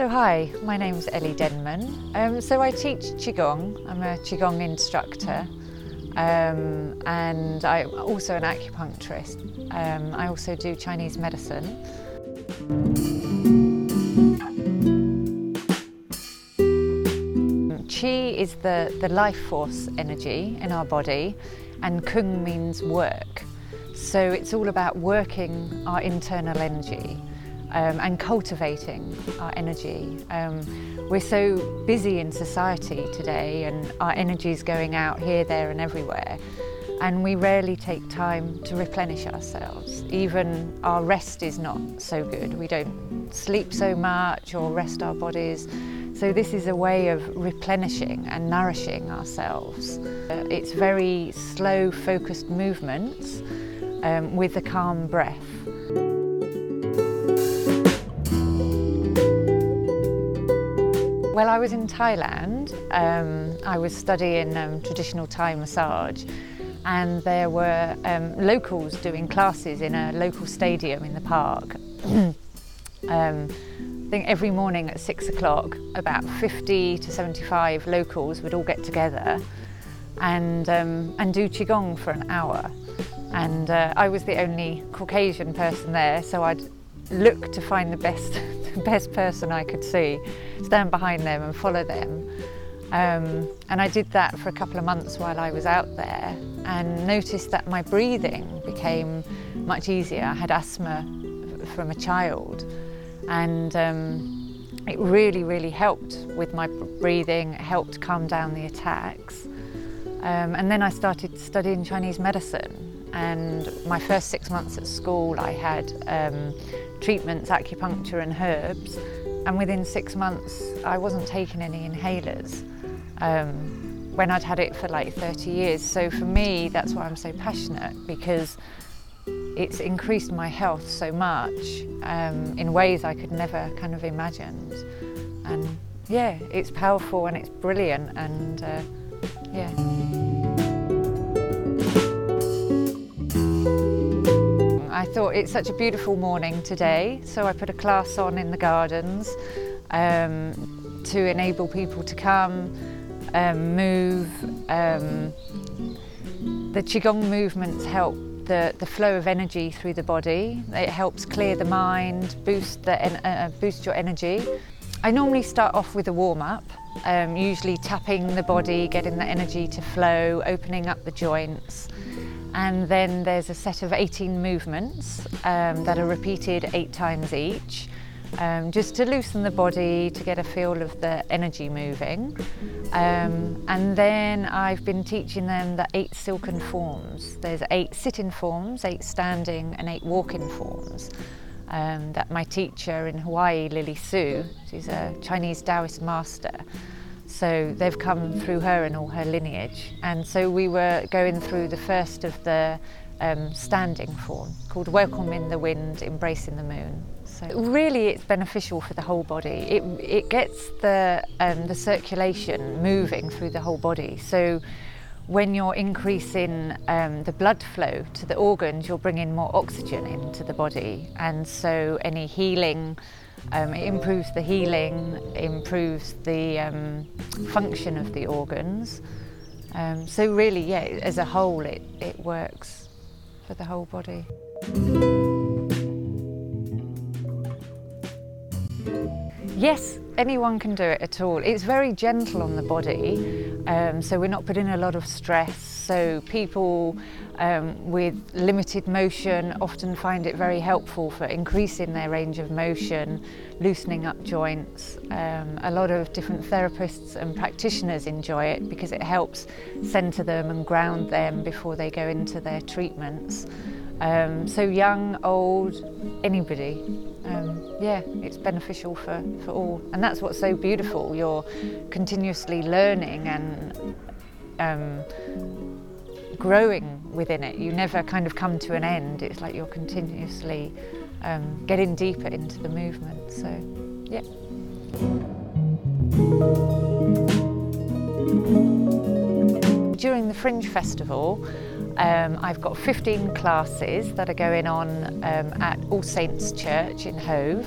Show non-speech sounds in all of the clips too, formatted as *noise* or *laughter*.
So hi, my name is Ellie Denman. Um, so I teach Qigong. I'm a Qigong instructor um, and I'm also an acupuncturist. Um, I also do Chinese medicine. Qi is the, the life force energy in our body and Kung means work. So it's all about working our internal energy um, and cultivating our energy. Um, we're so busy in society today and our energy is going out here, there and everywhere and we rarely take time to replenish ourselves. Even our rest is not so good. We don't sleep so much or rest our bodies. So this is a way of replenishing and nourishing ourselves. Uh, it's very slow, focused movements um, with a calm breath. Well, I was in Thailand. Um, I was studying um, traditional Thai massage and there were um, locals doing classes in a local stadium in the park. *clears throat* um, I think every morning at six o'clock, about 50 to 75 locals would all get together and, um, and do Qigong for an hour. And uh, I was the only Caucasian person there, so I'd look to find the best, *laughs* *laughs* best person I could see, stand behind them and follow them. Um, and I did that for a couple of months while I was out there and noticed that my breathing became much easier. I had asthma from a child and um, it really, really helped with my breathing, helped calm down the attacks. Um, and then I started studying Chinese medicine. And my first six months at school I had um, treatments, acupuncture and herbs. And within six months I wasn't taking any inhalers um, when I'd had it for like 30 years. So for me that's why I'm so passionate because it's increased my health so much um, in ways I could never kind of imagined. And yeah it's powerful and it's brilliant. And uh, yeah. I thought it's such a beautiful morning today, so I put a class on in the gardens um, to enable people to come, um, move. Um, the Qigong movements help the, the flow of energy through the body. It helps clear the mind, boost, the, uh, boost your energy. I normally start off with a warm-up, um, usually tapping the body, getting the energy to flow, opening up the joints. And then there's a set of 18 movements um, that are repeated eight times each um, just to loosen the body to get a feel of the energy moving. Um, and then I've been teaching them the eight silken forms. There's eight sitting forms eight standing and eight walking forms um, that my teacher in Hawaii Lily Siou she's a Chinese Taoist master so they've come through her and all her lineage. And so we were going through the first of the um, standing form called Welcome in the Wind, Embracing the Moon. So really it's beneficial for the whole body. It, it gets the, um, the circulation moving through the whole body. So when you're increasing um, the blood flow to the organs, you're bringing more oxygen into the body. And so any healing um, it improves the healing, improves the um, function of the organs. Um, so really, yeah, as a whole, it, it works for the whole body. Yes, anyone can do it at all. It's very gentle on the body, um, so we're not putting a lot of stress. So people um, with limited motion often find it very helpful for increasing their range of motion, loosening up joints. Um, a lot of different therapists and practitioners enjoy it because it helps center them and ground them before they go into their treatments. Um, so young, old, anybody. Um, yeah, it's beneficial for, for all. And that's what's so beautiful. You're continuously learning and um, growing within it. You never kind of come to an end. It's like you're continuously um, getting deeper into the movement. So, yeah. During the Fringe Festival, um, I've got 15 classes that are going on um, at All Saints Church in Hove.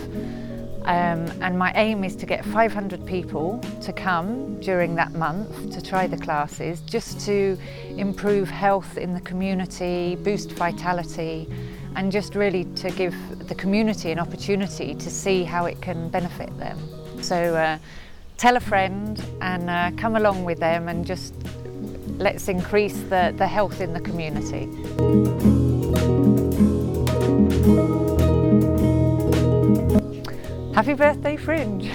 Um, and my aim is to get 500 people to come during that month to try the classes just to improve health in the community, boost vitality and just really to give the community an opportunity to see how it can benefit them. So uh, tell a friend and uh, come along with them and just let's increase the, the health in the community. Happy birthday Fringe!